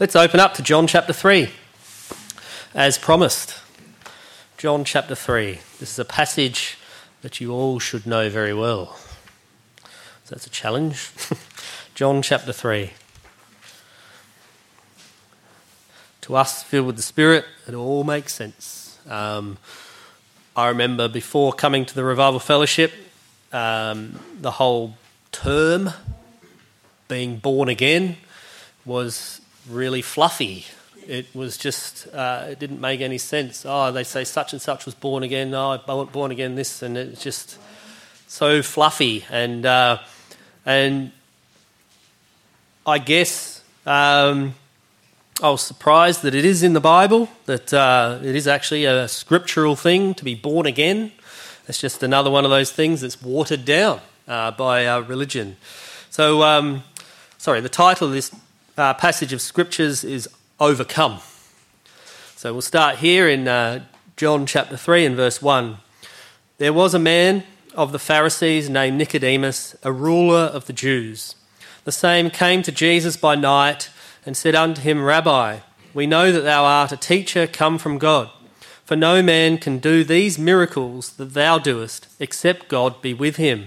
Let's open up to John chapter 3, as promised. John chapter 3. This is a passage that you all should know very well. So that's a challenge. John chapter 3. To us, filled with the Spirit, it all makes sense. Um, I remember before coming to the Revival Fellowship, um, the whole term being born again was really fluffy. It was just, uh, it didn't make any sense. Oh, they say such and such was born again. Oh, I was born again this, and it's just so fluffy. And uh, and I guess um, I was surprised that it is in the Bible. That uh, it is actually a scriptural thing to be born again. It's just another one of those things that's watered down uh, by our religion. So, um, sorry, the title of this uh, passage of scriptures is overcome. So we'll start here in uh, John chapter 3 and verse 1. There was a man of the Pharisees named Nicodemus, a ruler of the Jews. The same came to Jesus by night and said unto him, Rabbi, we know that thou art a teacher come from God. For no man can do these miracles that thou doest, except God be with him.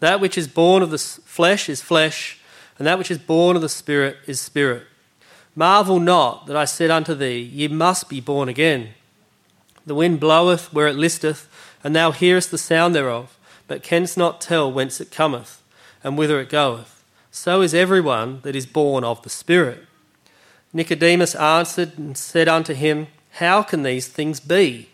That which is born of the flesh is flesh, and that which is born of the Spirit is spirit. Marvel not that I said unto thee, Ye must be born again. The wind bloweth where it listeth, and thou hearest the sound thereof, but canst not tell whence it cometh, and whither it goeth. So is every one that is born of the Spirit. Nicodemus answered and said unto him, How can these things be?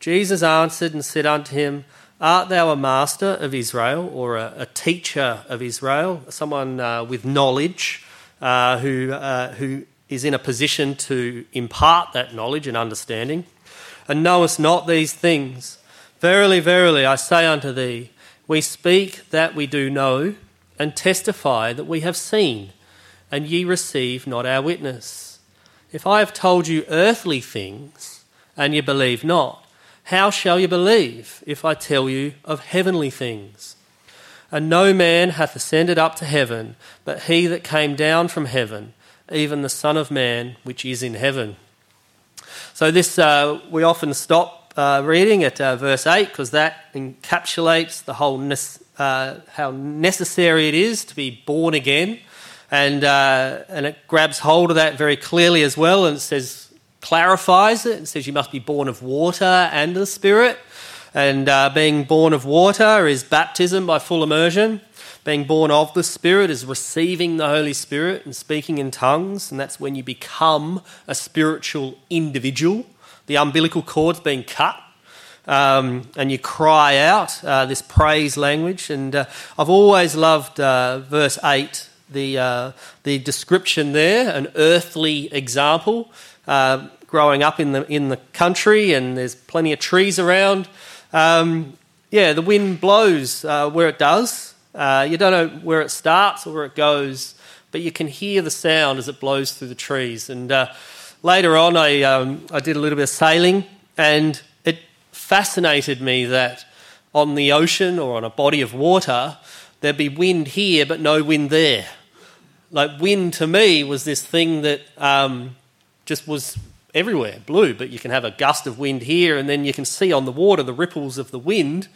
Jesus answered and said unto him, Art thou a master of Israel or a, a teacher of Israel, someone uh, with knowledge uh, who, uh, who is in a position to impart that knowledge and understanding? And knowest not these things? Verily, verily, I say unto thee, we speak that we do know, and testify that we have seen, and ye receive not our witness. If I have told you earthly things, and ye believe not, how shall you believe if I tell you of heavenly things? And no man hath ascended up to heaven, but he that came down from heaven, even the Son of Man which is in heaven. So, this uh, we often stop uh, reading at uh, verse 8 because that encapsulates the whole ne- uh, how necessary it is to be born again. And, uh, and it grabs hold of that very clearly as well. And it says, clarifies it and says you must be born of water and the Spirit. And uh, being born of water is baptism by full immersion. Being born of the Spirit is receiving the Holy Spirit and speaking in tongues, and that's when you become a spiritual individual. The umbilical cord's being cut, um, and you cry out uh, this praise language. And uh, I've always loved uh, verse 8, the, uh, the description there, an earthly example uh, growing up in the in the country, and there's plenty of trees around. Um, yeah, the wind blows uh, where it does. Uh, you don't know where it starts or where it goes, but you can hear the sound as it blows through the trees. And uh, later on, I um, I did a little bit of sailing, and it fascinated me that on the ocean or on a body of water, there'd be wind here but no wind there. Like wind to me was this thing that um, just was everywhere, blew. But you can have a gust of wind here, and then you can see on the water the ripples of the wind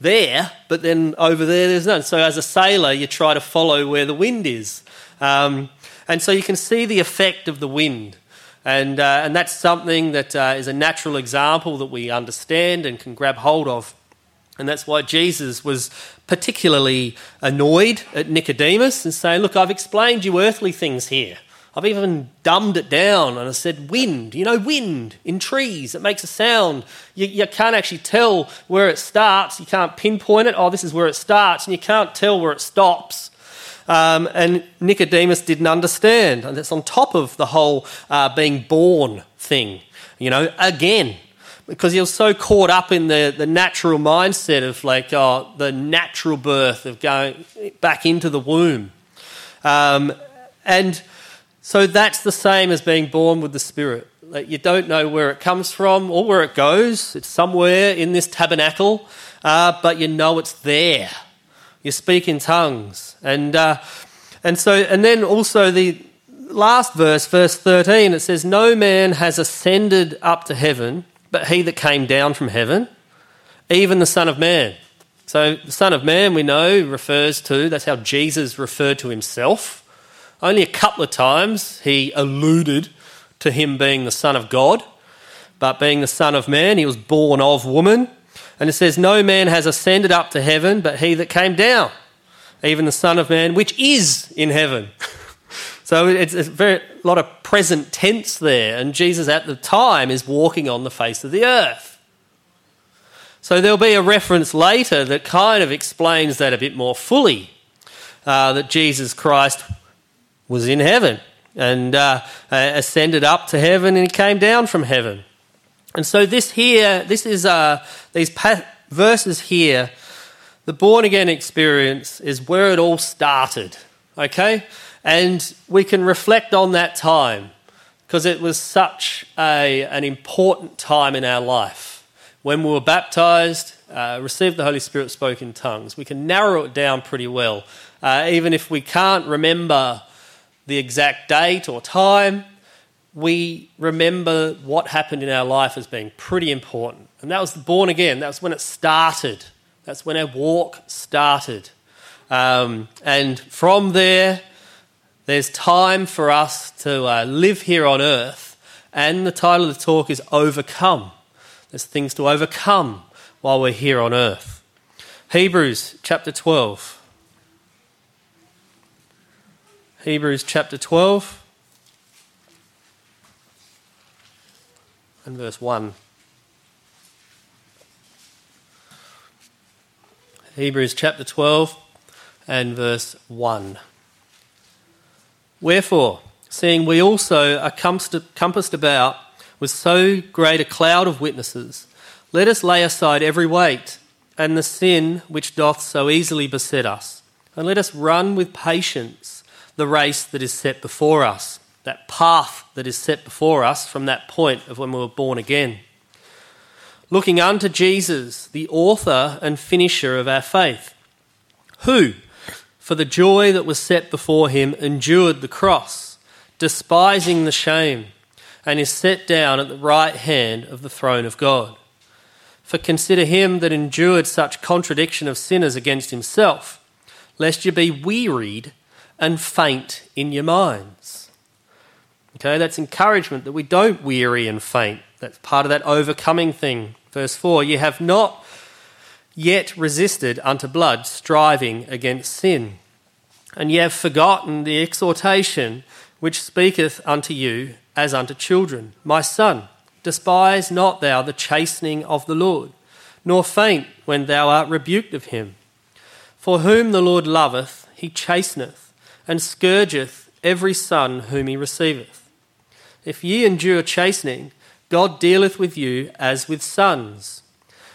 there, but then over there there's none. So as a sailor, you try to follow where the wind is. Um, and so you can see the effect of the wind. And, uh, and that's something that uh, is a natural example that we understand and can grab hold of. And that's why Jesus was particularly annoyed at Nicodemus and saying, Look, I've explained you earthly things here. I've even dumbed it down and I said wind. You know, wind in trees, it makes a sound. You, you, can't actually tell where it starts. You can't pinpoint it. Oh, this is where it starts. And you can't tell where it stops. Um, and Nicodemus didn't understand. And that's on top of the whole uh, being born thing, you know, again. Because he was so caught up in the, the natural mindset of like, oh, the natural birth of going back into the womb. Um, and so that's the same as being born with the Spirit. Like you don't know where it comes from or where it goes. It's somewhere in this tabernacle, uh, but you know it's there. You speak in tongues, and uh, and so and then also the last verse, verse thirteen, it says, "No man has ascended up to heaven, but he that came down from heaven, even the Son of Man." So the Son of Man, we know, refers to that's how Jesus referred to himself. Only a couple of times he alluded to him being the Son of God, but being the Son of Man, he was born of woman. And it says, No man has ascended up to heaven, but he that came down, even the Son of Man, which is in heaven. so it's a very lot of present tense there, and Jesus at the time is walking on the face of the earth. So there'll be a reference later that kind of explains that a bit more fully uh, that Jesus Christ was in heaven and uh, ascended up to heaven and he came down from heaven. And so this here, this is uh, these pa- verses here. The born again experience is where it all started, okay? And we can reflect on that time because it was such a, an important time in our life. When we were baptized, uh, received the Holy Spirit, spoke in tongues. We can narrow it down pretty well. Uh, even if we can't remember the exact date or time, we remember what happened in our life as being pretty important. And that was born again. That was when it started. That's when our walk started. Um, and from there, there's time for us to uh, live here on earth. And the title of the talk is Overcome. There's things to overcome while we're here on earth. Hebrews chapter 12. Hebrews chapter 12 and verse 1. Hebrews chapter 12 and verse 1. Wherefore, seeing we also are compassed about with so great a cloud of witnesses, let us lay aside every weight and the sin which doth so easily beset us, and let us run with patience the race that is set before us, that path that is set before us from that point of when we were born again. Looking unto Jesus, the author and finisher of our faith, who, for the joy that was set before him, endured the cross, despising the shame, and is set down at the right hand of the throne of God. For consider him that endured such contradiction of sinners against himself, lest you be wearied and faint in your minds. Okay, that's encouragement that we don't weary and faint. That's part of that overcoming thing. Verse 4 You have not yet resisted unto blood, striving against sin. And ye have forgotten the exhortation which speaketh unto you as unto children. My son, despise not thou the chastening of the Lord, nor faint when thou art rebuked of him. For whom the Lord loveth, he chasteneth and scourgeth every son whom he receiveth. If ye endure chastening, God dealeth with you as with sons.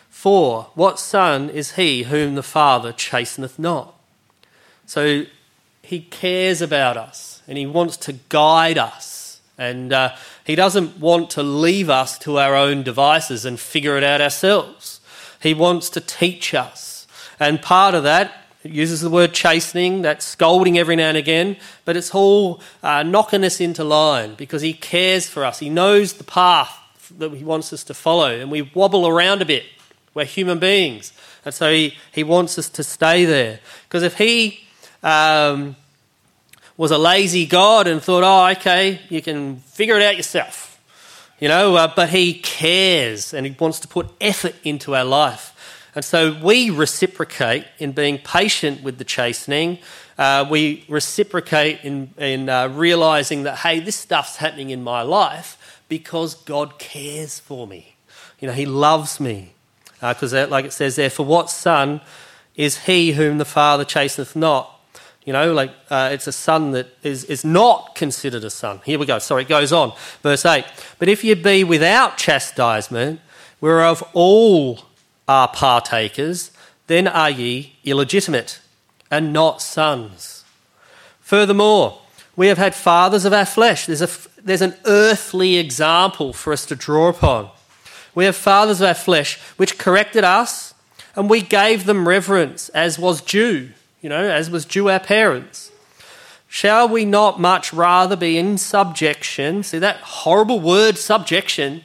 For what son is he whom the Father chasteneth not? So he cares about us and he wants to guide us. And uh, he doesn't want to leave us to our own devices and figure it out ourselves. He wants to teach us. And part of that it uses the word chastening, that's scolding every now and again, but it's all uh, knocking us into line because He cares for us. He knows the path that He wants us to follow, and we wobble around a bit. We're human beings. And so He, he wants us to stay there. Because if He um, was a lazy God and thought, oh, okay, you can figure it out yourself, you know, uh, but He cares and He wants to put effort into our life. And so we reciprocate in being patient with the chastening. Uh, we reciprocate in, in uh, realizing that, hey, this stuff's happening in my life because God cares for me. You know, He loves me. Because, uh, like it says there, for what son is he whom the Father chasteneth not? You know, like uh, it's a son that is, is not considered a son. Here we go. Sorry, it goes on. Verse 8. But if ye be without chastisement, whereof all are partakers, then are ye illegitimate and not sons. Furthermore, we have had fathers of our flesh. There's, a, there's an earthly example for us to draw upon. We have fathers of our flesh which corrected us, and we gave them reverence, as was due you know, as was due our parents. Shall we not much rather be in subjection? See that horrible word, subjection.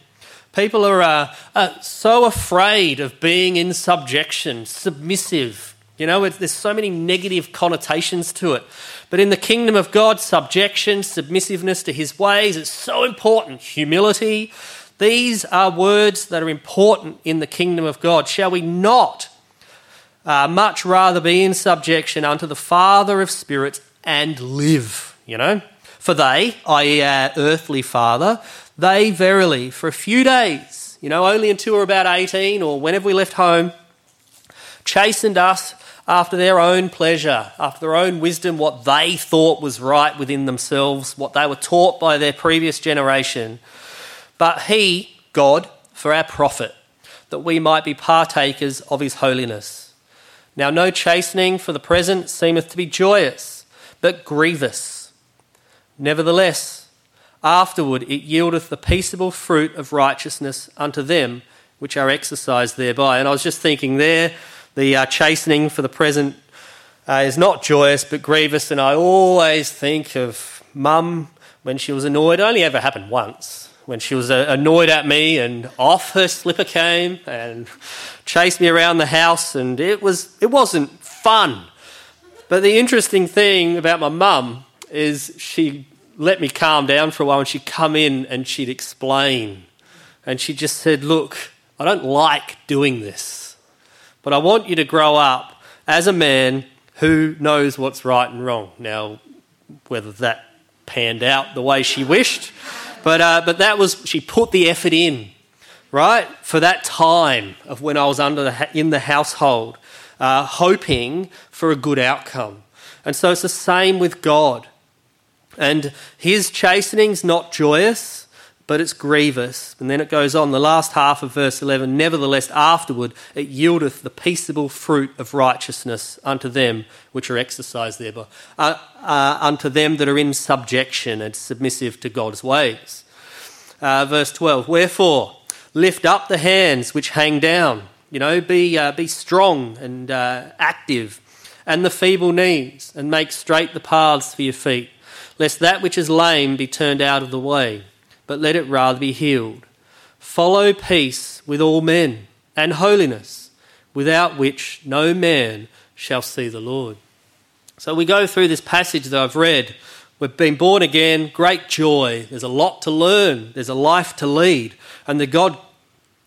People are uh, uh, so afraid of being in subjection, submissive. You know, there's so many negative connotations to it. But in the kingdom of God, subjection, submissiveness to his ways, it's so important. Humility, these are words that are important in the kingdom of God. Shall we not uh, much rather be in subjection unto the Father of spirits and live, you know. For they, i.e., our earthly father, they verily, for a few days, you know, only until we we're about 18 or whenever we left home, chastened us after their own pleasure, after their own wisdom, what they thought was right within themselves, what they were taught by their previous generation. But He, God, for our profit, that we might be partakers of His holiness. Now, no chastening for the present seemeth to be joyous, but grievous. Nevertheless, afterward it yieldeth the peaceable fruit of righteousness unto them which are exercised thereby. And I was just thinking there, the uh, chastening for the present uh, is not joyous but grievous. And I always think of mum when she was annoyed. It only ever happened once when she was uh, annoyed at me and off her slipper came and chased me around the house and it was it wasn't fun but the interesting thing about my mum is she let me calm down for a while and she'd come in and she'd explain and she just said look i don't like doing this but i want you to grow up as a man who knows what's right and wrong now whether that panned out the way she wished but, uh, but that was, she put the effort in, right, for that time of when I was under the, in the household, uh, hoping for a good outcome. And so it's the same with God. And his chastening's not joyous, but it's grievous. And then it goes on, the last half of verse 11 Nevertheless, afterward it yieldeth the peaceable fruit of righteousness unto them which are exercised thereby, uh, uh, unto them that are in subjection and submissive to God's ways. Uh, verse 12 Wherefore, lift up the hands which hang down, you know, be, uh, be strong and uh, active, and the feeble knees, and make straight the paths for your feet, lest that which is lame be turned out of the way but let it rather be healed. Follow peace with all men and holiness, without which no man shall see the Lord. So we go through this passage that I've read. We've been born again, great joy. There's a lot to learn, there's a life to lead. And the God,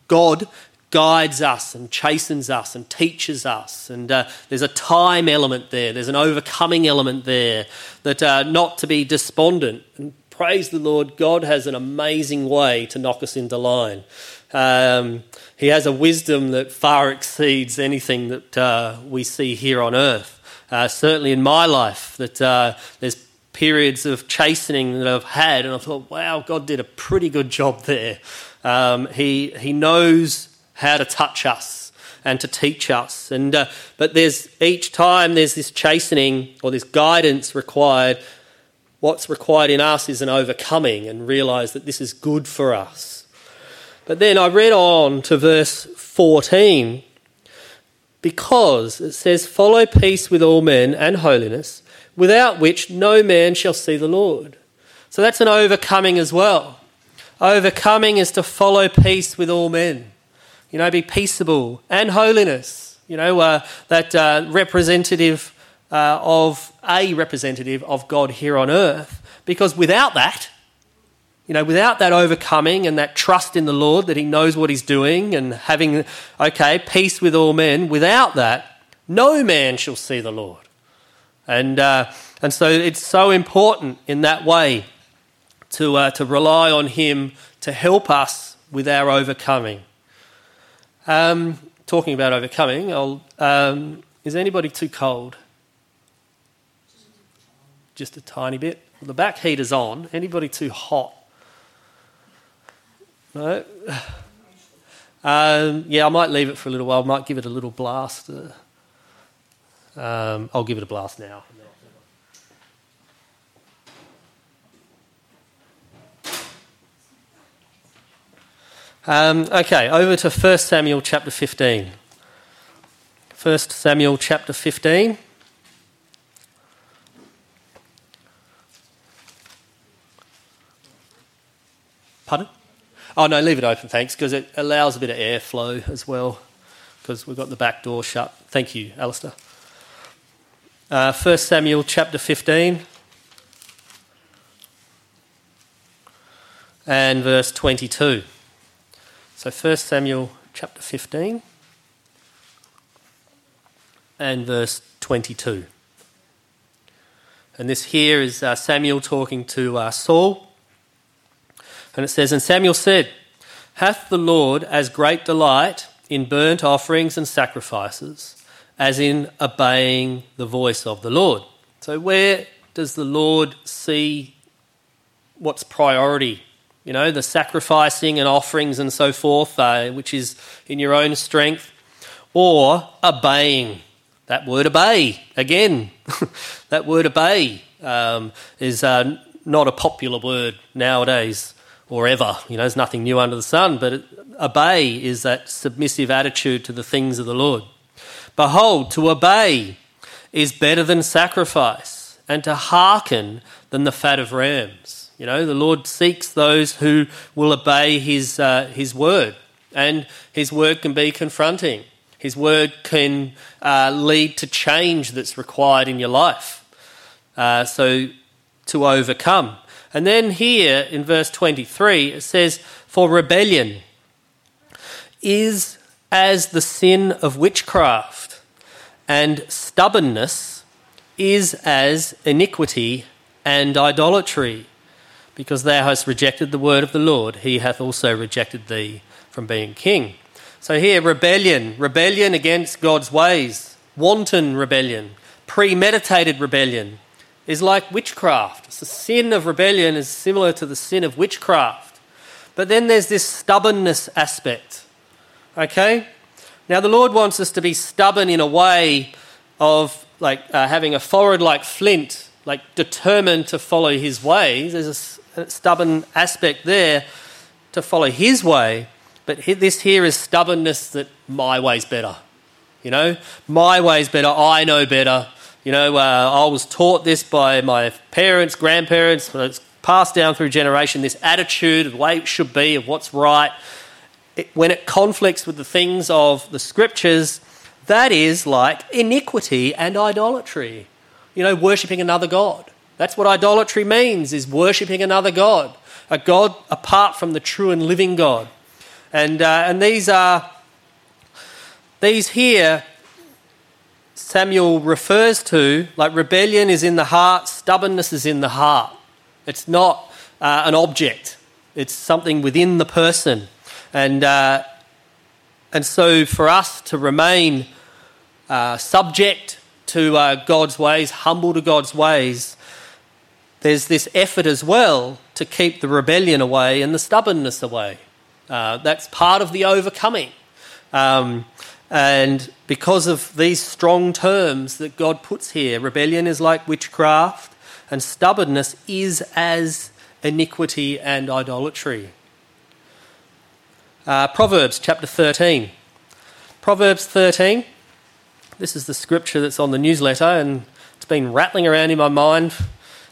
God guides us and chastens us and teaches us. And uh, there's a time element there, there's an overcoming element there, that uh, not to be despondent and praise the Lord, God has an amazing way to knock us into line. Um, he has a wisdom that far exceeds anything that uh, we see here on earth. Uh, certainly in my life, that uh, there's periods of chastening that I've had, and I thought, wow, God did a pretty good job there. Um, he, he knows how to touch us and to teach us. And, uh, but there's each time there's this chastening or this guidance required What's required in us is an overcoming and realize that this is good for us. But then I read on to verse 14 because it says, Follow peace with all men and holiness, without which no man shall see the Lord. So that's an overcoming as well. Overcoming is to follow peace with all men. You know, be peaceable and holiness. You know, uh, that uh, representative uh, of a representative of God here on earth. Because without that, you know, without that overcoming and that trust in the Lord that He knows what He's doing and having, okay, peace with all men, without that, no man shall see the Lord. And, uh, and so it's so important in that way to, uh, to rely on Him to help us with our overcoming. Um, talking about overcoming, um, is anybody too cold? just a tiny bit. The back heat is on. Anybody too hot? No? Um, yeah, I might leave it for a little while. I might give it a little blast. Uh, um, I'll give it a blast now. Um, okay, over to 1 Samuel chapter 15. 1 Samuel chapter 15. Pardon? Oh, no, leave it open, thanks, because it allows a bit of airflow as well, because we've got the back door shut. Thank you, Alistair. Uh, 1 Samuel chapter 15 and verse 22. So 1 Samuel chapter 15 and verse 22. And this here is uh, Samuel talking to uh, Saul and it says, And Samuel said, Hath the Lord as great delight in burnt offerings and sacrifices as in obeying the voice of the Lord? So, where does the Lord see what's priority? You know, the sacrificing and offerings and so forth, uh, which is in your own strength, or obeying. That word obey, again, that word obey um, is uh, not a popular word nowadays or ever. You know, there's nothing new under the sun, but obey is that submissive attitude to the things of the Lord. Behold, to obey is better than sacrifice, and to hearken than the fat of rams. You know, the Lord seeks those who will obey His, uh, his word, and His word can be confronting. His word can uh, lead to change that's required in your life. Uh, so, to overcome. And then here in verse 23, it says, For rebellion is as the sin of witchcraft, and stubbornness is as iniquity and idolatry. Because thou hast rejected the word of the Lord, he hath also rejected thee from being king. So here, rebellion, rebellion against God's ways, wanton rebellion, premeditated rebellion, is like witchcraft. the sin of rebellion is similar to the sin of witchcraft. But then there's this stubbornness aspect. Okay? Now, the Lord wants us to be stubborn in a way of like uh, having a forehead like flint, like determined to follow His ways. There's stubborn aspect there to follow His way. But this here is stubbornness that my way's better. You know, my way's better, I know better. You know, uh, I was taught this by my parents, grandparents, it's passed down through generation, this attitude of the way it should be, of what's right. It, when it conflicts with the things of the scriptures, that is like iniquity and idolatry. You know, worshipping another God. That's what idolatry means, is worshipping another God. A God apart from the true and living God. And, uh, and these are, these here Samuel refers to, like rebellion is in the heart, stubbornness is in the heart. It's not uh, an object, it's something within the person. And, uh, and so for us to remain uh, subject to uh, God's ways, humble to God's ways, there's this effort as well to keep the rebellion away and the stubbornness away. Uh, that's part of the overcoming. Um, and because of these strong terms that God puts here, rebellion is like witchcraft, and stubbornness is as iniquity and idolatry. Uh, Proverbs chapter 13. Proverbs 13. This is the scripture that's on the newsletter, and it's been rattling around in my mind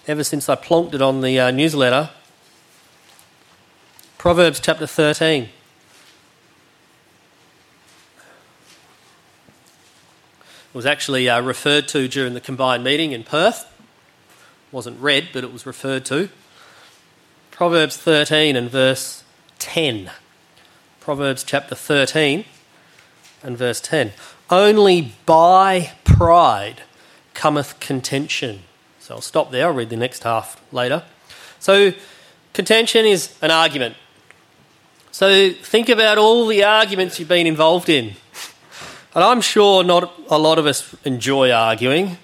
ever since I plonked it on the uh, newsletter. Proverbs chapter 13. was actually uh, referred to during the combined meeting in Perth. It wasn't read, but it was referred to. Proverbs 13 and verse 10. Proverbs chapter 13 and verse 10. Only by pride cometh contention. So I'll stop there, I'll read the next half later. So, contention is an argument. So, think about all the arguments you've been involved in. And I'm sure not a lot of us enjoy arguing.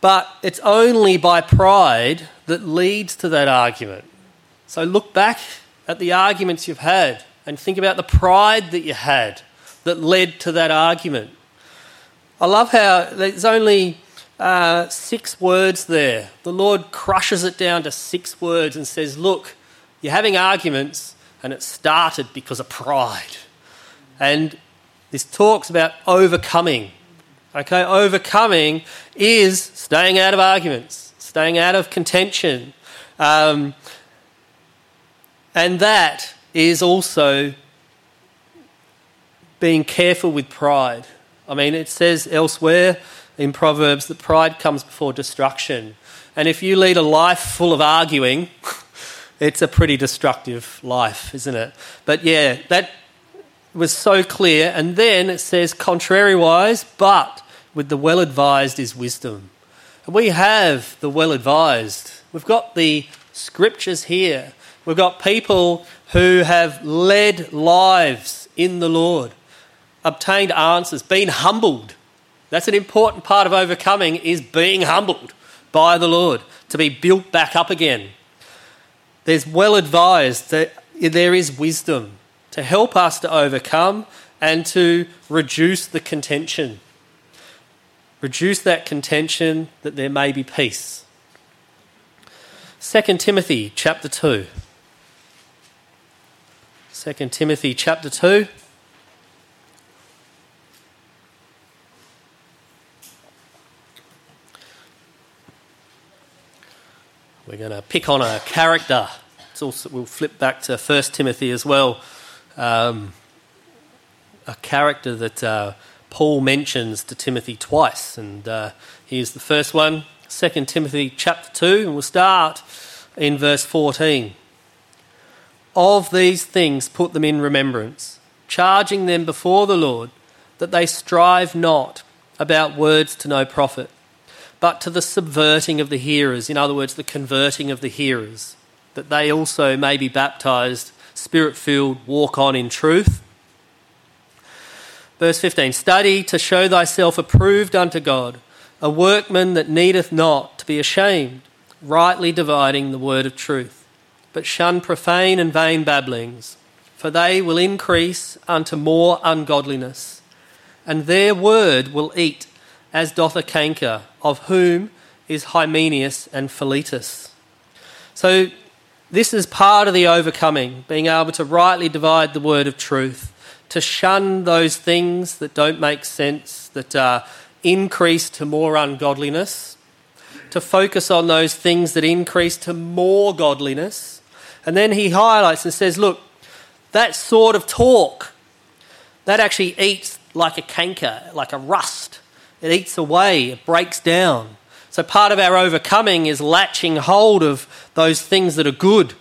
but it's only by pride that leads to that argument. So look back at the arguments you've had and think about the pride that you had that led to that argument. I love how there's only uh, six words there. The Lord crushes it down to six words and says, Look, you're having arguments, and it started because of pride. And this talks about overcoming. Okay, overcoming is staying out of arguments, staying out of contention. Um, and that is also being careful with pride. I mean, it says elsewhere in Proverbs that pride comes before destruction. And if you lead a life full of arguing, it's a pretty destructive life, isn't it? But yeah, that was so clear. And then it says, contrariwise, but with the well advised is wisdom. We have the well advised. We've got the scriptures here. We've got people who have led lives in the Lord, obtained answers, been humbled. That's an important part of overcoming is being humbled by the Lord, to be built back up again. There's well advised that there is wisdom to help us to overcome and to reduce the contention. Reduce that contention that there may be peace. 2 Timothy chapter 2. 2 Timothy chapter 2. We're going to pick on a character. It's also, we'll flip back to 1 Timothy as well. Um, a character that uh, Paul mentions to Timothy twice. And uh, here's the first one 2 Timothy chapter 2, and we'll start in verse 14. Of these things put them in remembrance, charging them before the Lord that they strive not about words to no profit, but to the subverting of the hearers, in other words, the converting of the hearers, that they also may be baptized, spirit filled, walk on in truth. Verse 15 Study to show thyself approved unto God, a workman that needeth not to be ashamed, rightly dividing the word of truth but shun profane and vain babblings, for they will increase unto more ungodliness, and their word will eat, as doth a canker, of whom is Hymenaeus and Philetus. So, this is part of the overcoming, being able to rightly divide the word of truth, to shun those things that don't make sense, that uh, increase to more ungodliness, to focus on those things that increase to more godliness, and then he highlights and says, look, that sort of talk, that actually eats like a canker, like a rust. It eats away, it breaks down. So part of our overcoming is latching hold of those things that are good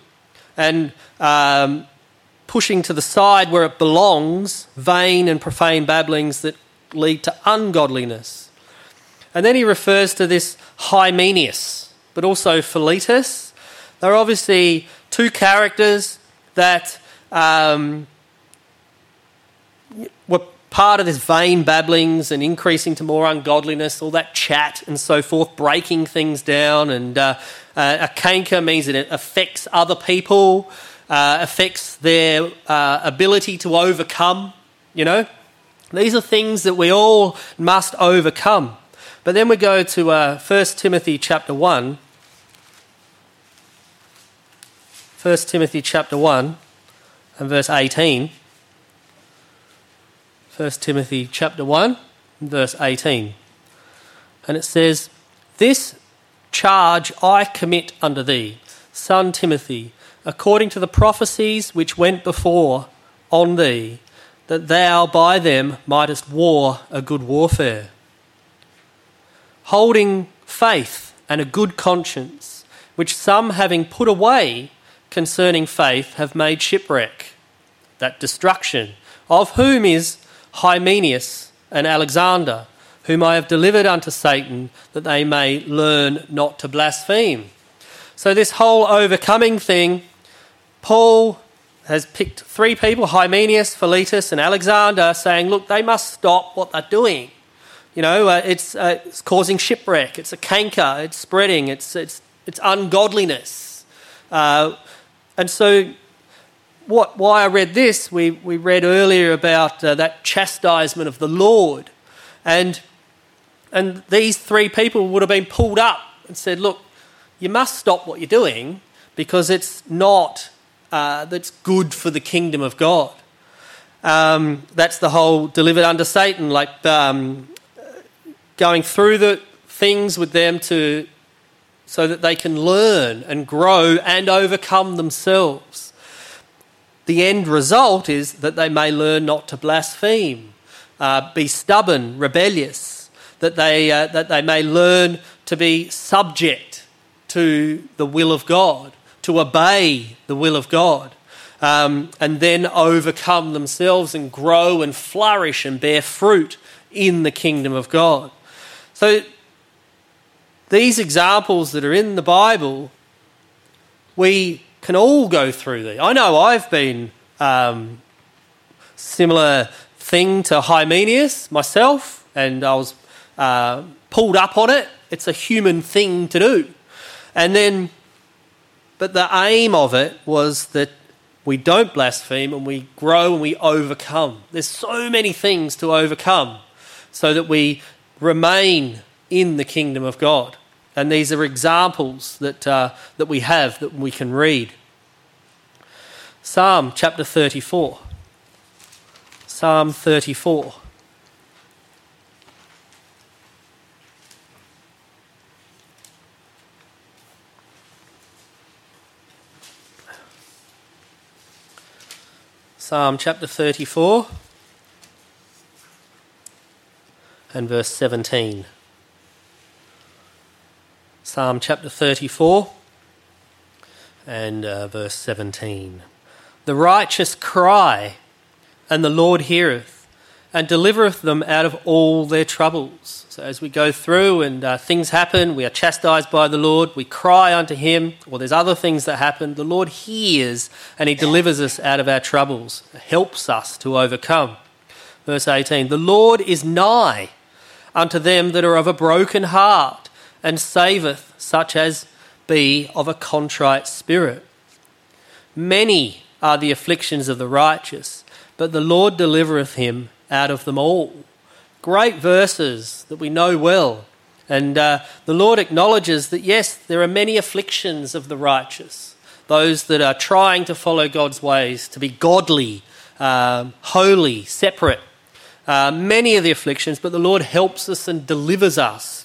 and um, pushing to the side where it belongs vain and profane babblings that lead to ungodliness. And then he refers to this Hymenaeus, but also Philetus. They're obviously two characters that um, were part of this vain babblings and increasing to more ungodliness, all that chat and so forth, breaking things down. And uh, uh, a canker means that it affects other people, uh, affects their uh, ability to overcome, you know. These are things that we all must overcome. But then we go to uh, 1 Timothy chapter 1 1 Timothy chapter 1 and verse 18. 1 Timothy chapter 1 verse 18. And it says, This charge I commit unto thee, son Timothy, according to the prophecies which went before on thee, that thou by them mightest war a good warfare. Holding faith and a good conscience, which some having put away concerning faith have made shipwreck, that destruction, of whom is Hymenaeus and Alexander, whom I have delivered unto Satan, that they may learn not to blaspheme. So, this whole overcoming thing, Paul has picked three people Hymenaeus, Philetus, and Alexander, saying, Look, they must stop what they're doing You know, uh, it's, uh, it's causing shipwreck, it's a canker, it's spreading, it's, it's, it's ungodliness. Uh, and so, what, why I read this, we, we read earlier about uh, that chastisement of the Lord. And, and these three people would have been pulled up and said, Look, you must stop what you're doing because it's not uh, that's good for the kingdom of God. Um, that's the whole delivered under Satan, like um, going through the things with them to so that they can learn and grow and overcome themselves. The end result is that they may learn not to blaspheme, uh, be stubborn, rebellious, that they, uh, that they may learn to be subject to the will of God, to obey the will of God. Um, and then overcome themselves and grow and flourish and bear fruit in the kingdom of God. So, these examples that are in the Bible, we can all go through these. I know I've been um, similar thing to Hymenaeus myself, and I was uh, pulled up on it. It's a human thing to do. And then but the aim of it was that we don't blaspheme and we grow and we overcome. There's so many things to overcome so that we remain in the kingdom of God. And these are examples that, uh, that we have that we can read. Psalm chapter 34. Psalm 34. Psalm chapter 34 and verse 17. Psalm chapter 34 and uh, verse 17. The righteous cry, and the Lord heareth and delivereth them out of all their troubles. So, as we go through and uh, things happen, we are chastised by the Lord, we cry unto Him, or there's other things that happen, the Lord hears and He delivers us out of our troubles, helps us to overcome. Verse 18 The Lord is nigh unto them that are of a broken heart, and saveth such as be of a contrite spirit. Many are the afflictions of the righteous, but the Lord delivereth him out of them all. Great verses that we know well. And uh, the Lord acknowledges that, yes, there are many afflictions of the righteous, those that are trying to follow God's ways, to be godly, um, holy, separate. Uh, many of the afflictions, but the Lord helps us and delivers us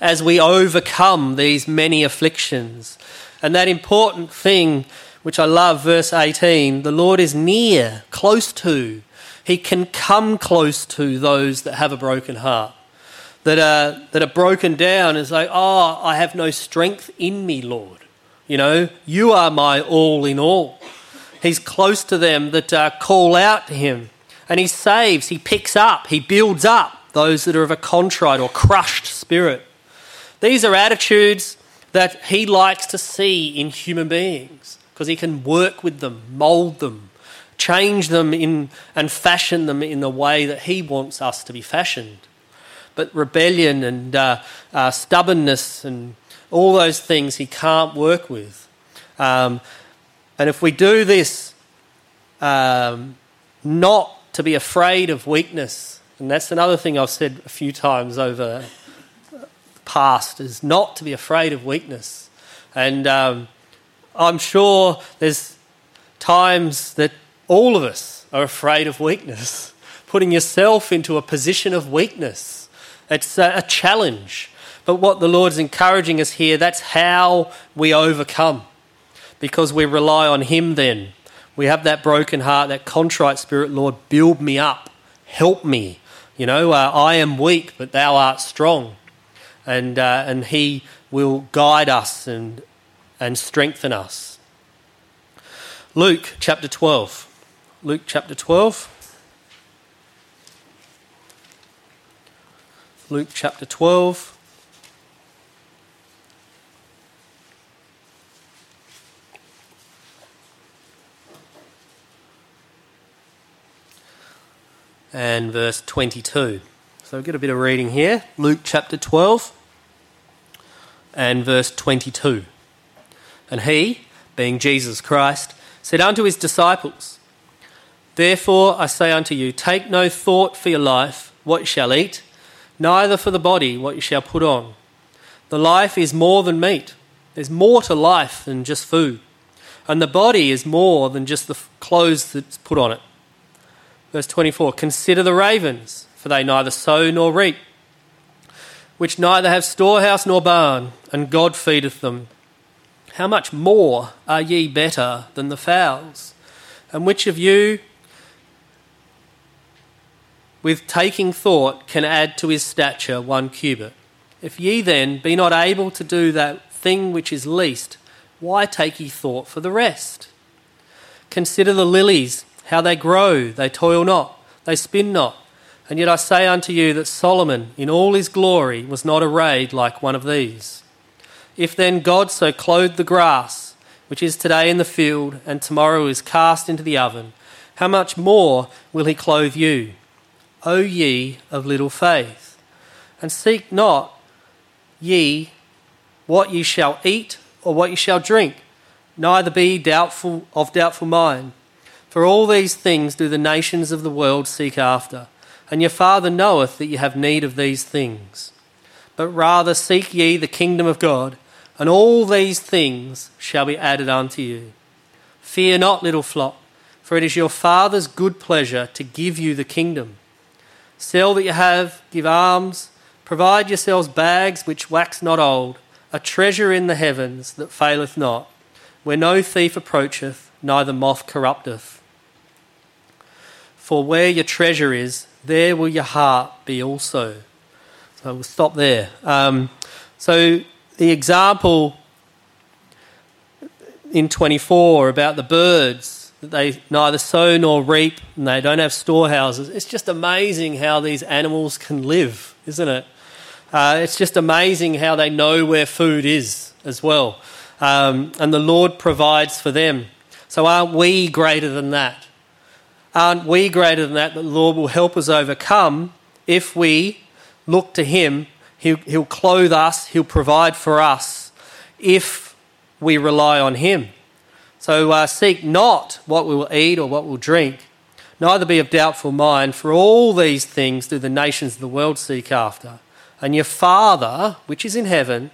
as we overcome these many afflictions. And that important thing, which I love, verse 18 the Lord is near, close to, he can come close to those that have a broken heart, that are, that are broken down and like, Oh, I have no strength in me, Lord. You know, you are my all in all. He's close to them that uh, call out to him. And he saves, he picks up, he builds up those that are of a contrite or crushed spirit. These are attitudes that he likes to see in human beings because he can work with them, mold them, change them in, and fashion them in the way that He wants us to be fashioned. But rebellion and uh, uh, stubbornness and all those things He can't work with. Um, and if we do this, um, not to be afraid of weakness, and that's another thing I've said a few times over past, is not to be afraid of weakness. And um, I'm sure there's times that all of us are afraid of weakness, putting yourself into a position of weakness. It's a, challenge. But what the Lord's encouraging us here, that's how we overcome. Because we rely on Him then. We have that broken heart, that contrite spirit, Lord, build me up, help me. You know, uh, I am weak, but Thou art strong. And, uh, and He will guide us and, and strengthen us. Luke chapter 12. Luke chapter 12. Luke chapter 12. And verse 22. So we've got a bit of reading here. Luke chapter 12 and verse 22. And he, being Jesus Christ, said unto his disciples, Therefore I say unto you, take no thought for your life, what you shall eat, neither for the body, what you shall put on. The life is more than meat. There's more to life than just food. And the body is more than just the clothes that's put on it. Verse 24 Consider the ravens, for they neither sow nor reap, which neither have storehouse nor barn, and God feedeth them. How much more are ye better than the fowls? And which of you, with taking thought, can add to his stature one cubit? If ye then be not able to do that thing which is least, why take ye thought for the rest? Consider the lilies, how they grow, they toil not, they spin not. And yet I say unto you that Solomon, in all his glory, was not arrayed like one of these. If then God so clothed the grass, which is today in the field, and tomorrow is cast into the oven, how much more will he clothe you, O ye of little faith? And seek not ye what ye shall eat or what ye shall drink, neither be doubtful of doubtful mind. For all these things do the nations of the world seek after, and your Father knoweth that ye have need of these things. But rather seek ye the kingdom of God, and all these things shall be added unto you. Fear not, little flock, for it is your Father's good pleasure to give you the kingdom. Sell that you have, give alms, provide yourselves bags which wax not old, a treasure in the heavens that faileth not, where no thief approacheth, neither moth corrupteth. For where your treasure is, there will your heart be also. So we'll stop there. Um, so the example in 24 about the birds that they neither sow nor reap and they don't have storehouses. It's just amazing how these animals can live, isn't it? Uh, it's just amazing how they know where food is as well. Um, and the Lord provides for them. So aren't we greater than that? Aren't we greater than that? The Lord will help us overcome if we look to Him. He'll, he'll clothe us, He'll provide for us if we rely on Him. So uh, seek not what we will eat or what we'll drink, neither be of doubtful mind, for all these things do the nations of the world seek after. And your Father, which is in heaven,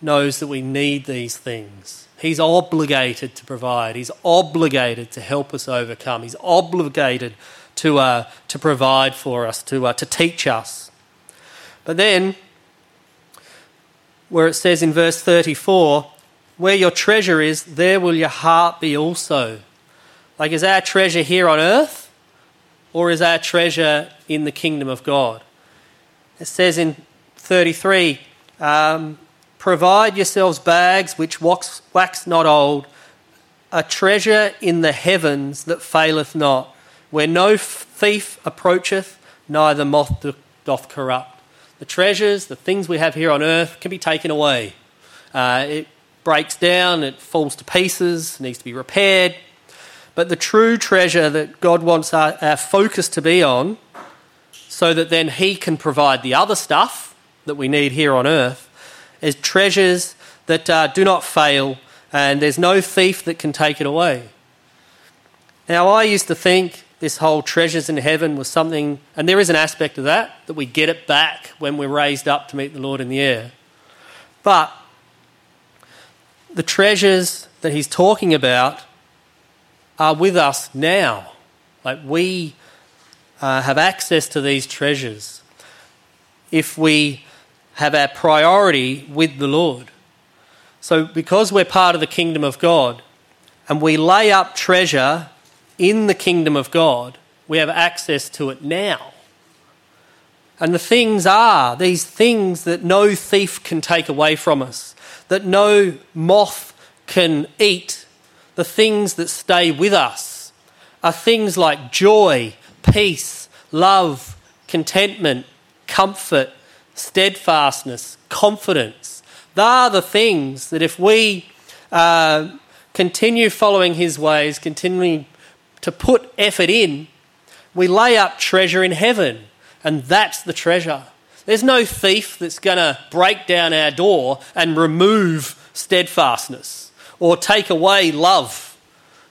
knows that we need these things. He's obligated to provide. He's obligated to help us overcome. He's obligated to, uh, to provide for us, to, uh, to teach us. But then, where it says in verse 34, where your treasure is, there will your heart be also. Like, is our treasure here on earth, or is our treasure in the kingdom of God? It says in 33, um, Provide yourselves bags which wax, wax not old, a treasure in the heavens that faileth not, where no thief approacheth, neither moth doth corrupt. The treasures, the things we have here on earth, can be taken away. Uh, it breaks down, it falls to pieces, needs to be repaired. But the true treasure that God wants our, our focus to be on, so that then He can provide the other stuff that we need here on earth, as treasures that uh, do not fail, and there's no thief that can take it away. Now, I used to think this whole treasures in heaven was something, and there is an aspect of that, that we get it back when we're raised up to meet the Lord in the air. But the treasures that he's talking about are with us now. Like we uh, have access to these treasures if we have our priority with the Lord. So, because we're part of the kingdom of God and we lay up treasure in the kingdom of God, we have access to it now. And the things are these things that no thief can take away from us, that no moth can eat, the things that stay with us are things like joy, peace, love, contentment, comfort, steadfastness, confidence. They are the things that if we uh, continue following His ways, continuing to put effort in, we lay up treasure in heaven. And that's the treasure. There's no thief that's going to break down our door and remove steadfastness or take away love.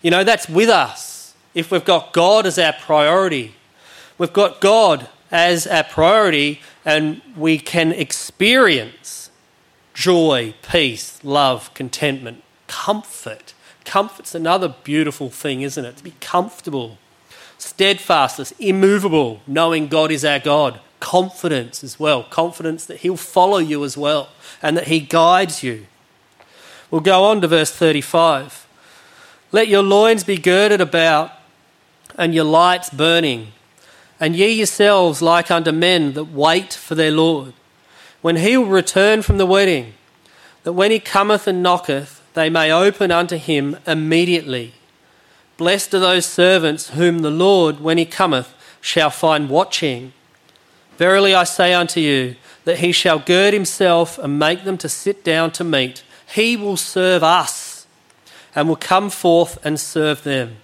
You know, that's with us if we've got God as our priority. We've got God as our priority, and we can experience joy, peace, love, contentment, comfort. Comfort's another beautiful thing, isn't it? To be comfortable, steadfastness, immovable, knowing God is our God. Confidence as well, confidence that He'll follow you as well and that He guides you. We'll go on to verse 35. Let your loins be girded about and your lights burning and ye yourselves like unto men that wait for their Lord, when he will return from the wedding, that when he cometh and knocketh, they may open unto him immediately. Blessed are those servants whom the Lord, when he cometh, shall find watching. Verily I say unto you, that he shall gird himself and make them to sit down to meat. He will serve us and will come forth and serve them.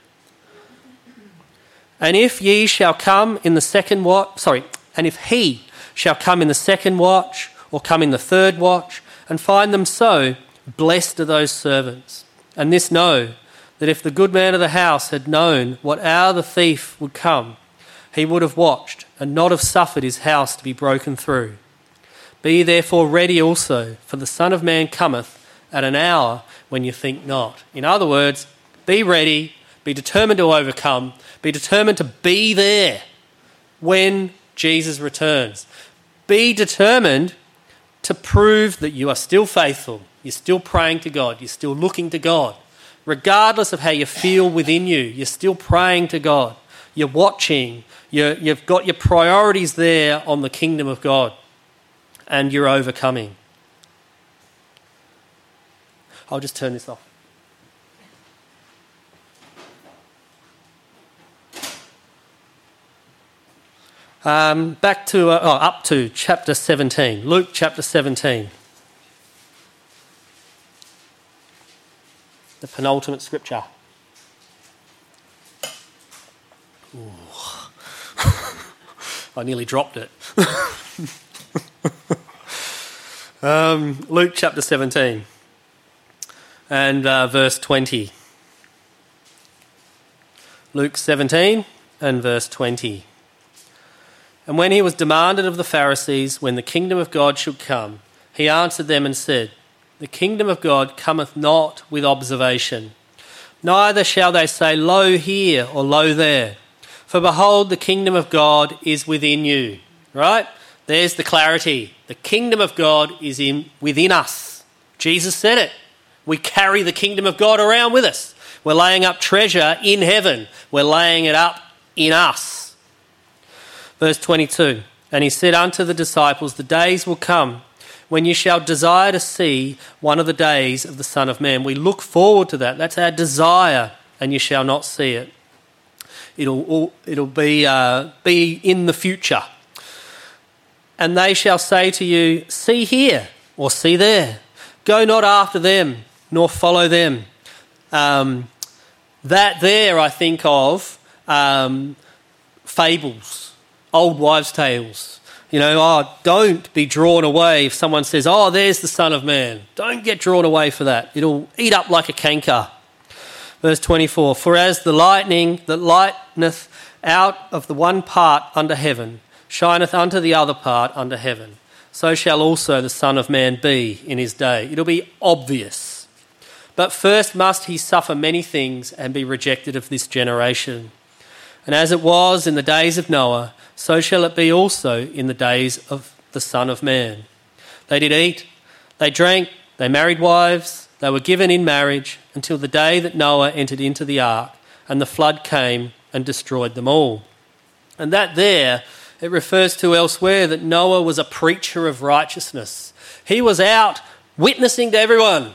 And if ye shall come in the second watch, sorry, and if he shall come in the second watch, or come in the third watch, and find them so, blessed are those servants. And this know, that if the good man of the house had known what hour the thief would come, he would have watched, and not have suffered his house to be broken through. Be therefore ready also, for the Son of Man cometh at an hour when you think not. In other words, be ready, be determined to overcome, be determined to be there when Jesus returns. Be determined to prove that you are still faithful, you're still praying to God, you're still looking to God. Regardless of how you feel within you, you're still praying to God. You're watching, you have got your priorities there on the kingdom of God, and you're overcoming. I'll just turn this off. Um, back to, uh, oh, up to chapter 17, Luke chapter 17. The penultimate scripture. I nearly dropped it. um, Luke chapter 17 and uh, verse 20. Luke 17 and verse 20. And when he was demanded of the Pharisees when the kingdom of God should come, he answered them and said, The kingdom of God cometh not with observation, neither shall they say, Lo here or Lo there. For behold, the kingdom of God is within you. Right? There's the clarity. The kingdom of God is in within us. Jesus said it. We carry the kingdom of God around with us. We're laying up treasure in heaven. We're laying it up in us. Verse 22 And he said unto the disciples, The days will come when you shall desire to see one of the days of the Son of Man. We look forward to that. That's our desire, and you shall not see it. It'll, it'll be, uh, be in the future. And they shall say to you, See here, or see there. Go not after them, nor follow them. Um, that there, I think of um, fables old wives' tales. You know, oh, don't be drawn away if someone says, oh, there's the Son of Man. Don't get drawn away for that. It'll eat up like a canker. Verse 24 For as the lightning that lighteneth out of the one part under heaven shineth unto the other part under heaven, so shall also the Son of Man be in his day. It'll be obvious. But first must he suffer many things and be rejected of this generation. And as it was in the days of Noah, so shall it be also in the days of the Son of Man. They did eat, they drank, they married wives, they were given in marriage until the day that Noah entered into the ark, and the flood came and destroyed them all. And that there, it refers to elsewhere that Noah was a preacher of righteousness. He was out witnessing to everyone.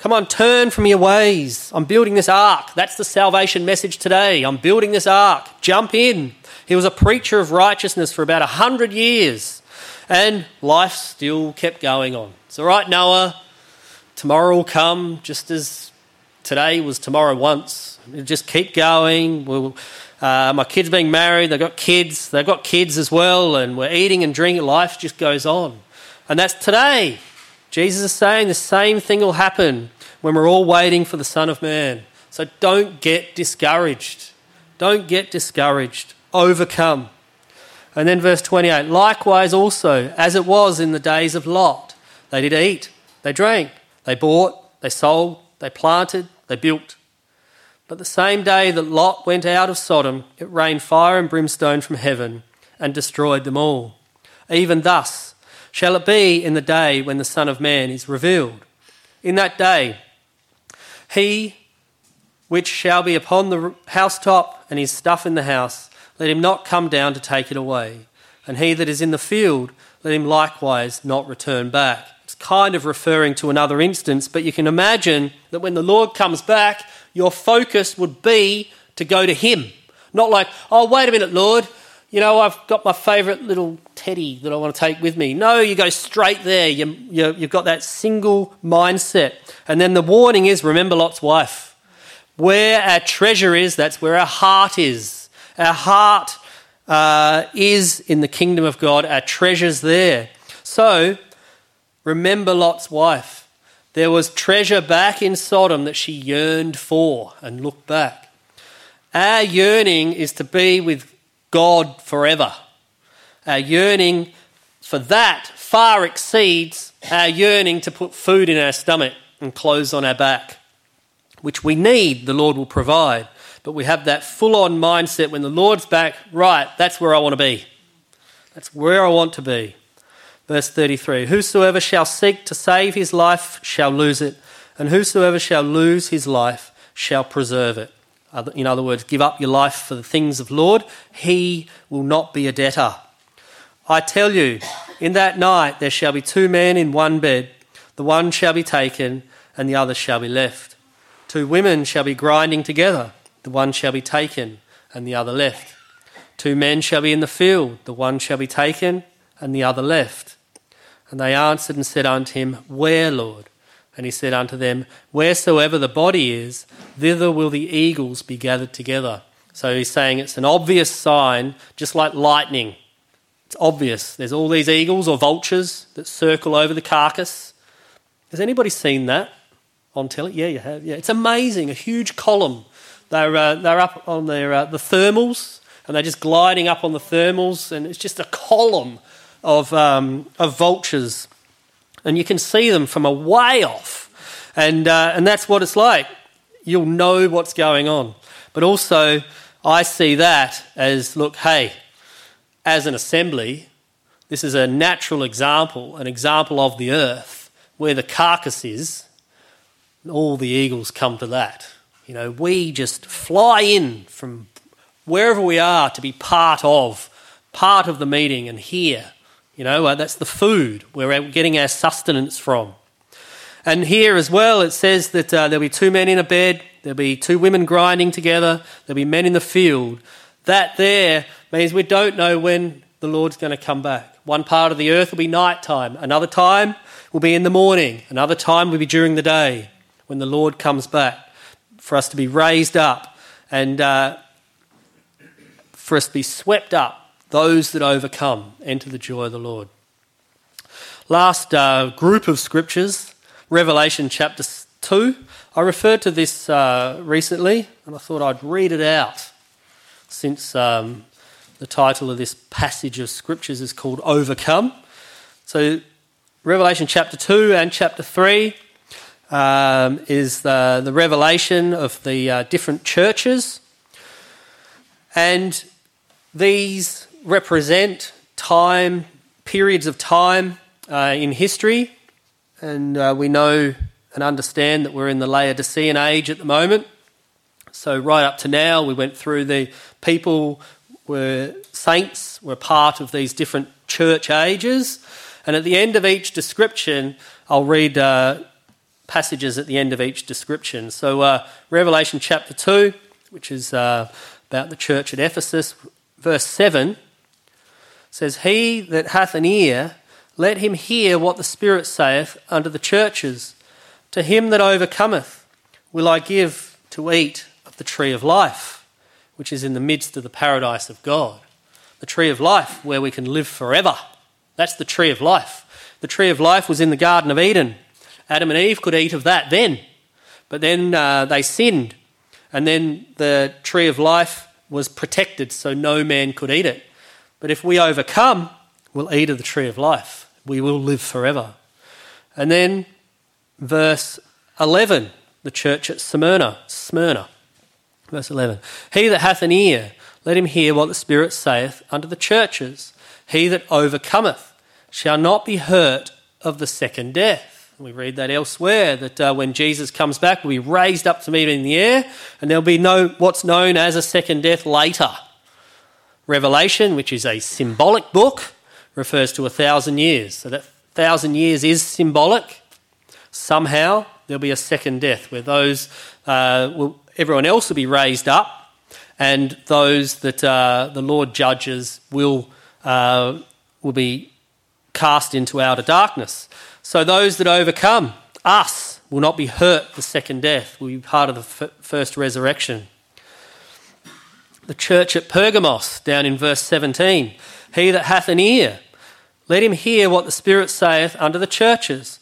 Come on, turn from your ways. I'm building this ark. That's the salvation message today. I'm building this ark. Jump in. He was a preacher of righteousness for about a hundred years, and life still kept going on. It's all right, Noah. Tomorrow will come just as today was tomorrow once. We'll just keep going. We'll, uh, my kids being married, they've got kids, they've got kids as well, and we're eating and drinking. Life just goes on. And that's today. Jesus is saying the same thing will happen when we're all waiting for the Son of Man. So don't get discouraged. Don't get discouraged. Overcome. And then verse 28 likewise also, as it was in the days of Lot, they did eat, they drank, they bought, they sold, they planted, they built. But the same day that Lot went out of Sodom, it rained fire and brimstone from heaven and destroyed them all. Even thus shall it be in the day when the Son of Man is revealed. In that day, he which shall be upon the housetop and his stuff in the house, let him not come down to take it away. And he that is in the field, let him likewise not return back. It's kind of referring to another instance, but you can imagine that when the Lord comes back, your focus would be to go to Him. Not like, oh, wait a minute, Lord, you know, I've got my favourite little teddy that I want to take with me. No, you go straight there. You, you, you've got that single mindset. And then the warning is remember Lot's wife. Where our treasure is, that's where our heart is. Our heart uh, is in the kingdom of God, our treasure's there. So, remember Lot's wife. There was treasure back in Sodom that she yearned for and looked back. Our yearning is to be with God forever. Our yearning for that far exceeds our yearning to put food in our stomach and clothes on our back, which we need, the Lord will provide. But we have that full on mindset when the Lord's back, right, that's where I want to be. That's where I want to be. Verse 33 Whosoever shall seek to save his life shall lose it, and whosoever shall lose his life shall preserve it. In other words, give up your life for the things of Lord, he will not be a debtor. I tell you, in that night there shall be two men in one bed, the one shall be taken, and the other shall be left. Two women shall be grinding together, the one shall be taken, and the other left. Two men shall be in the field, the one shall be taken, and the other left. And they answered and said unto him, Where, Lord? And he said unto them, Wheresoever the body is, thither will the eagles be gathered together. So he's saying it's an obvious sign, just like lightning. It's obvious. There's all these eagles or vultures that circle over the carcass. Has anybody seen that on telly? Yeah, you have. Yeah, it's amazing. A huge column. They're, uh, they're up on their, uh, the thermals, and they're just gliding up on the thermals, and it's just a column of, um, of vultures. And you can see them from a way off. And, uh, and that's what it's like. You'll know what's going on. But also, I see that as look, hey, as an assembly, this is a natural example, an example of the earth where the carcass is. All the eagles come to that. You know, we just fly in from wherever we are to be part of, part of the meeting and hear you know, uh, that's the food we're getting our sustenance from. And here as well, it says that uh, there'll be two men in a bed, there'll be two women grinding together, there'll be men in the field. That there means we don't know when the Lord's going to come back. One part of the earth will be night time, another time will be in the morning, another time will be during the day when the Lord comes back for us to be raised up and uh, for us to be swept up those that overcome enter the joy of the Lord. Last uh, group of scriptures, Revelation chapter 2. I referred to this uh, recently and I thought I'd read it out since um, the title of this passage of scriptures is called Overcome. So, Revelation chapter 2 and chapter 3 um, is the, the revelation of the uh, different churches. And these represent time, periods of time uh, in history, and uh, we know and understand that we're in the Laodicean age at the moment. So, right up to now, we went through the people were saints, were part of these different church ages, and at the end of each description, I'll read uh, passages at the end of each description. So, uh, Revelation chapter 2, which is uh, about the church at Ephesus, verse 7 says, He that hath an ear, let him hear what the Spirit saith unto the churches. To him that overcometh, will I give to eat of the tree of life, which is in the midst of the paradise of God. The tree of life where we can live forever. That's the tree of life. The tree of life was in the Garden of Eden. Adam and Eve could eat of that then. But then uh, they sinned, and then the tree of life was protected so no man could eat it. But if we overcome, we'll eat of the tree of life. We will live forever. And then verse 11, the church at Smyrna, Smyrna. Verse 11. He that hath an ear, let him hear what the Spirit saith unto the churches. He that overcometh shall not be hurt of the second death. We read that elsewhere that uh, when Jesus comes back, we'll be raised up to meet him in the air, and there'll be no what's known as a second death later. Revelation, which is a symbolic book, refers to a thousand years. So that thousand years is symbolic. Somehow there'll be a second death where those uh, will, everyone else will be raised up, and those that uh, the Lord judges will uh, will be cast into outer darkness. So those that overcome us will not be hurt the second death, will be part of the f- first resurrection. The church at Pergamos, down in verse 17 He that hath an ear, let him hear what the Spirit saith unto the churches.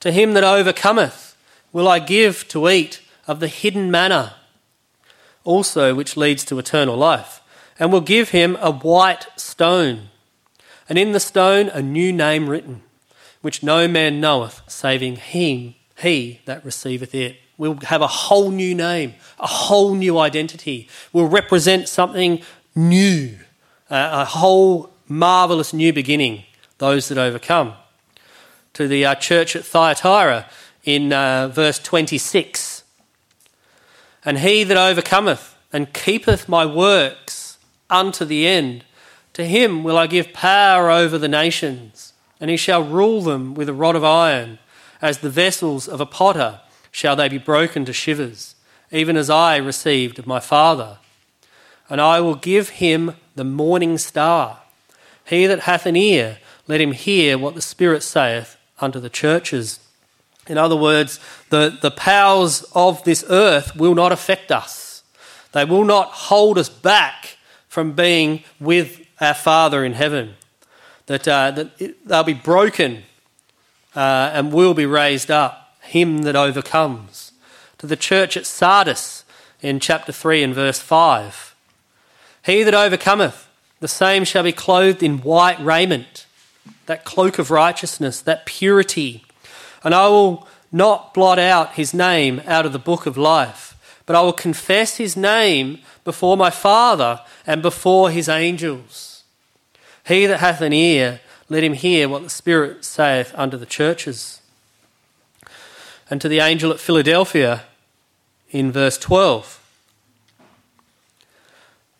To him that overcometh will I give to eat of the hidden manna, also which leads to eternal life, and will give him a white stone, and in the stone a new name written which no man knoweth, saving him, he that receiveth it. We'll have a whole new name, a whole new identity. We'll represent something new, a whole marvelous new beginning, those that overcome. To the uh, church at Thyatira in uh, verse 26 And he that overcometh and keepeth my works unto the end, to him will I give power over the nations and he shall rule them with a rod of iron. As the vessels of a potter shall they be broken to shivers, even as I received of my Father. And I will give him the morning star. He that hath an ear, let him hear what the Spirit saith unto the churches. In other words, the, the powers of this earth will not affect us. They will not hold us back from being with our Father in heaven that, uh, that it, they'll be broken uh, and will be raised up, him that overcomes. To the church at Sardis in chapter 3 and verse 5 He that overcometh, the same shall be clothed in white raiment, that cloak of righteousness, that purity. And I will not blot out his name out of the book of life, but I will confess his name before my Father and before his angels. He that hath an ear, let him hear what the Spirit saith unto the churches. And to the angel at Philadelphia in verse 12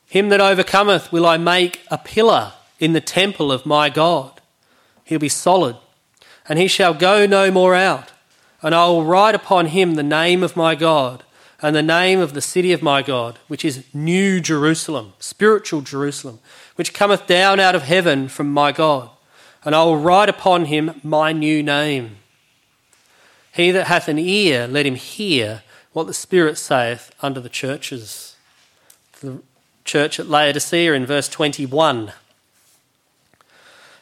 Him that overcometh will I make a pillar in the temple of my God. He'll be solid, and he shall go no more out. And I will write upon him the name of my God and the name of the city of my God, which is New Jerusalem, spiritual Jerusalem, which cometh down out of heaven from my God. And I will write upon him my new name. He that hath an ear, let him hear what the Spirit saith unto the churches. The church at Laodicea in verse 21.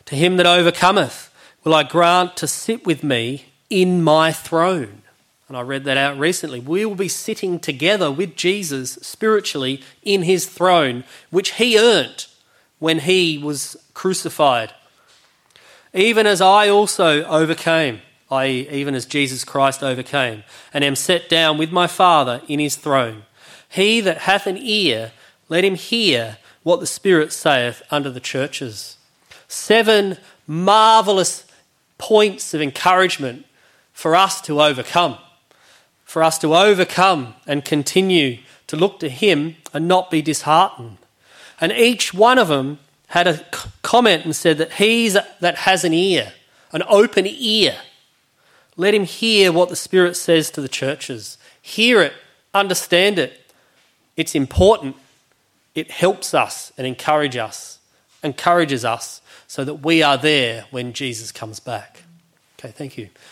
To him that overcometh will I grant to sit with me in my throne and I read that out recently. We will be sitting together with Jesus spiritually in his throne, which he earned when he was crucified. Even as I also overcame, i.e., even as Jesus Christ overcame, and am set down with my Father in his throne. He that hath an ear, let him hear what the Spirit saith unto the churches. Seven marvelous points of encouragement for us to overcome for us to overcome and continue to look to Him and not be disheartened. And each one of them had a comment and said that he's that has an ear, an open ear. Let him hear what the Spirit says to the churches. Hear it, understand it. It's important. It helps us and encourage us, encourages us so that we are there when Jesus comes back. Okay, thank you.